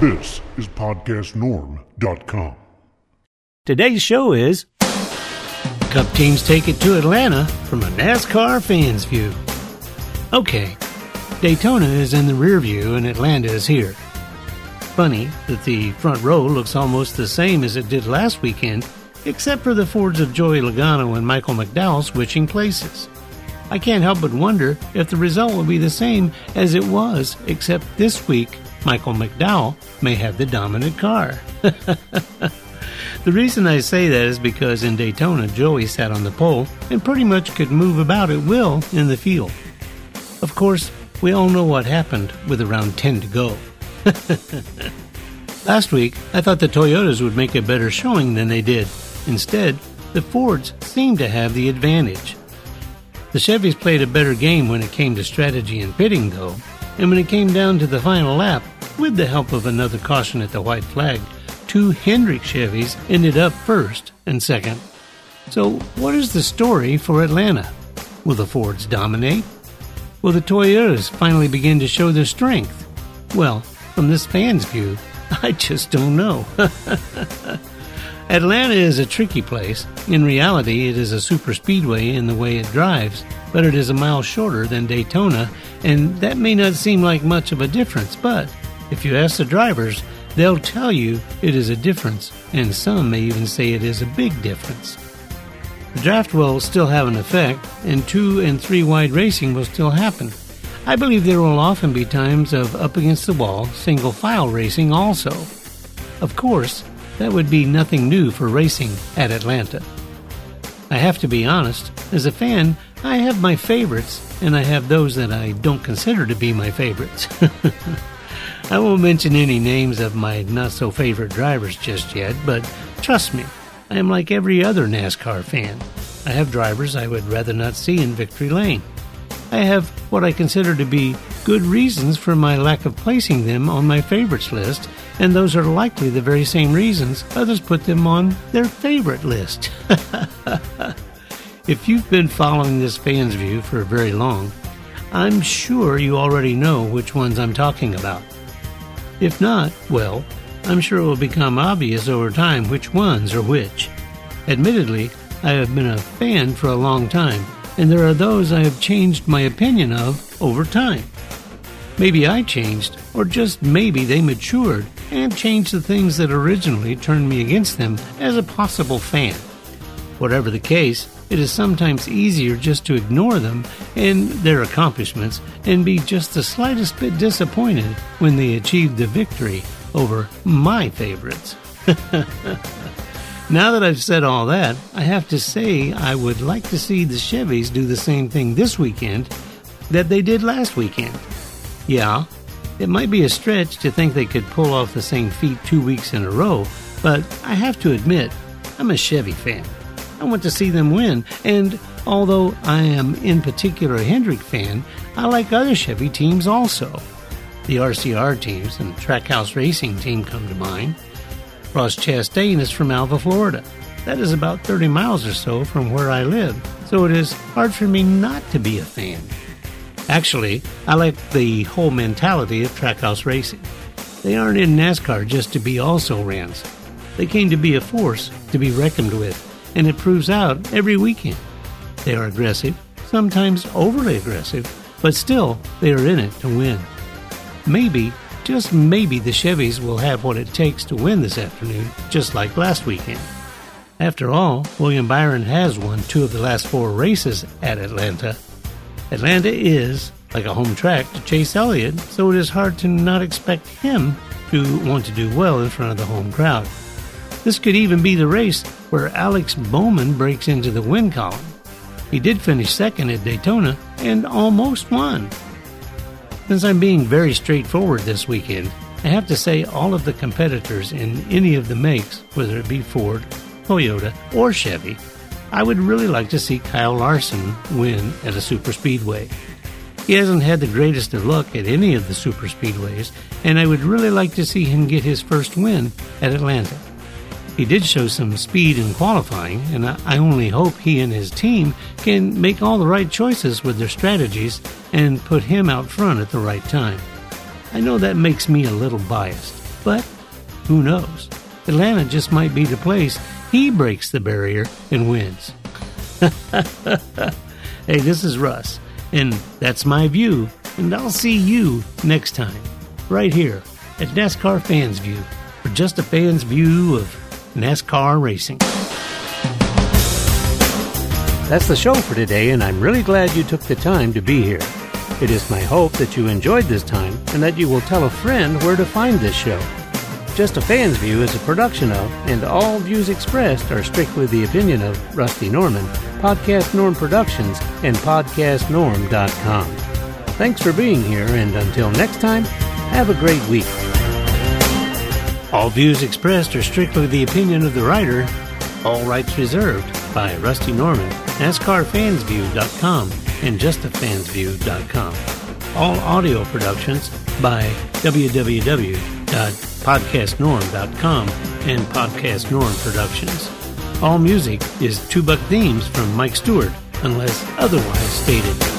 This is PodcastNorm.com. Today's show is Cup teams take it to Atlanta from a NASCAR fan's view. Okay, Daytona is in the rear view and Atlanta is here. Funny that the front row looks almost the same as it did last weekend, except for the Fords of Joey Logano and Michael McDowell switching places. I can't help but wonder if the result will be the same as it was, except this week Michael McDowell may have the dominant car. the reason I say that is because in Daytona, Joey sat on the pole and pretty much could move about at will in the field. Of course, we all know what happened with around 10 to go. Last week, I thought the Toyotas would make a better showing than they did. Instead, the Fords seemed to have the advantage. The Chevys played a better game when it came to strategy and pitting, though, and when it came down to the final lap, with the help of another caution at the white flag, two Hendrick Chevys ended up first and second. So, what is the story for Atlanta? Will the Fords dominate? Will the Toyotas finally begin to show their strength? Well, from this fan's view, I just don't know. Atlanta is a tricky place. In reality, it is a super speedway in the way it drives, but it is a mile shorter than Daytona, and that may not seem like much of a difference, but if you ask the drivers, they'll tell you it is a difference, and some may even say it is a big difference. The draft will still have an effect, and two and three wide racing will still happen. I believe there will often be times of up against the wall, single file racing also. Of course, that would be nothing new for racing at Atlanta. I have to be honest, as a fan, I have my favorites, and I have those that I don't consider to be my favorites. I won't mention any names of my not so favorite drivers just yet, but trust me, I am like every other NASCAR fan. I have drivers I would rather not see in victory lane. I have what I consider to be good reasons for my lack of placing them on my favorites list, and those are likely the very same reasons others put them on their favorite list. if you've been following this fan's view for very long, I'm sure you already know which ones I'm talking about. If not, well, I'm sure it will become obvious over time which ones are which. Admittedly, I have been a fan for a long time, and there are those I have changed my opinion of over time. Maybe I changed, or just maybe they matured and changed the things that originally turned me against them as a possible fan. Whatever the case, it is sometimes easier just to ignore them and their accomplishments and be just the slightest bit disappointed when they achieve the victory over my favorites. now that I've said all that, I have to say I would like to see the Chevys do the same thing this weekend that they did last weekend. Yeah, it might be a stretch to think they could pull off the same feat two weeks in a row, but I have to admit, I'm a Chevy fan. I want to see them win, and although I am in particular a Hendrick fan, I like other Chevy teams also. The RCR teams and Trackhouse Racing team come to mind. Ross Chastain is from Alva, Florida. That is about 30 miles or so from where I live, so it is hard for me not to be a fan. Actually, I like the whole mentality of Trackhouse Racing. They aren't in NASCAR just to be also rans. They came to be a force to be reckoned with, and it proves out every weekend. They are aggressive, sometimes overly aggressive, but still they are in it to win. Maybe, just maybe, the Chevys will have what it takes to win this afternoon, just like last weekend. After all, William Byron has won two of the last four races at Atlanta, Atlanta is like a home track to Chase Elliott, so it is hard to not expect him to want to do well in front of the home crowd. This could even be the race where Alex Bowman breaks into the win column. He did finish second at Daytona and almost won. Since I'm being very straightforward this weekend, I have to say all of the competitors in any of the makes, whether it be Ford, Toyota, or Chevy, I would really like to see Kyle Larson win at a super speedway. He hasn't had the greatest of luck at any of the super speedways, and I would really like to see him get his first win at Atlanta. He did show some speed in qualifying, and I only hope he and his team can make all the right choices with their strategies and put him out front at the right time. I know that makes me a little biased, But who knows? Atlanta just might be the place he breaks the barrier and wins. hey, this is Russ, and that's my view, and I'll see you next time, right here at NASCAR Fans View, for just a fan's view of NASCAR racing. That's the show for today, and I'm really glad you took the time to be here. It is my hope that you enjoyed this time and that you will tell a friend where to find this show. Just a Fan's View is a production of, and all views expressed are strictly the opinion of Rusty Norman, Podcast Norm Productions, and PodcastNorm.com. Thanks for being here, and until next time, have a great week. All views expressed are strictly the opinion of the writer. All rights reserved by Rusty Norman, NASCARFansView.com, and JustAFansView.com. All audio productions by www.podcastnorm.com and Podcast Norm Productions. All music is Two Buck Themes from Mike Stewart, unless otherwise stated.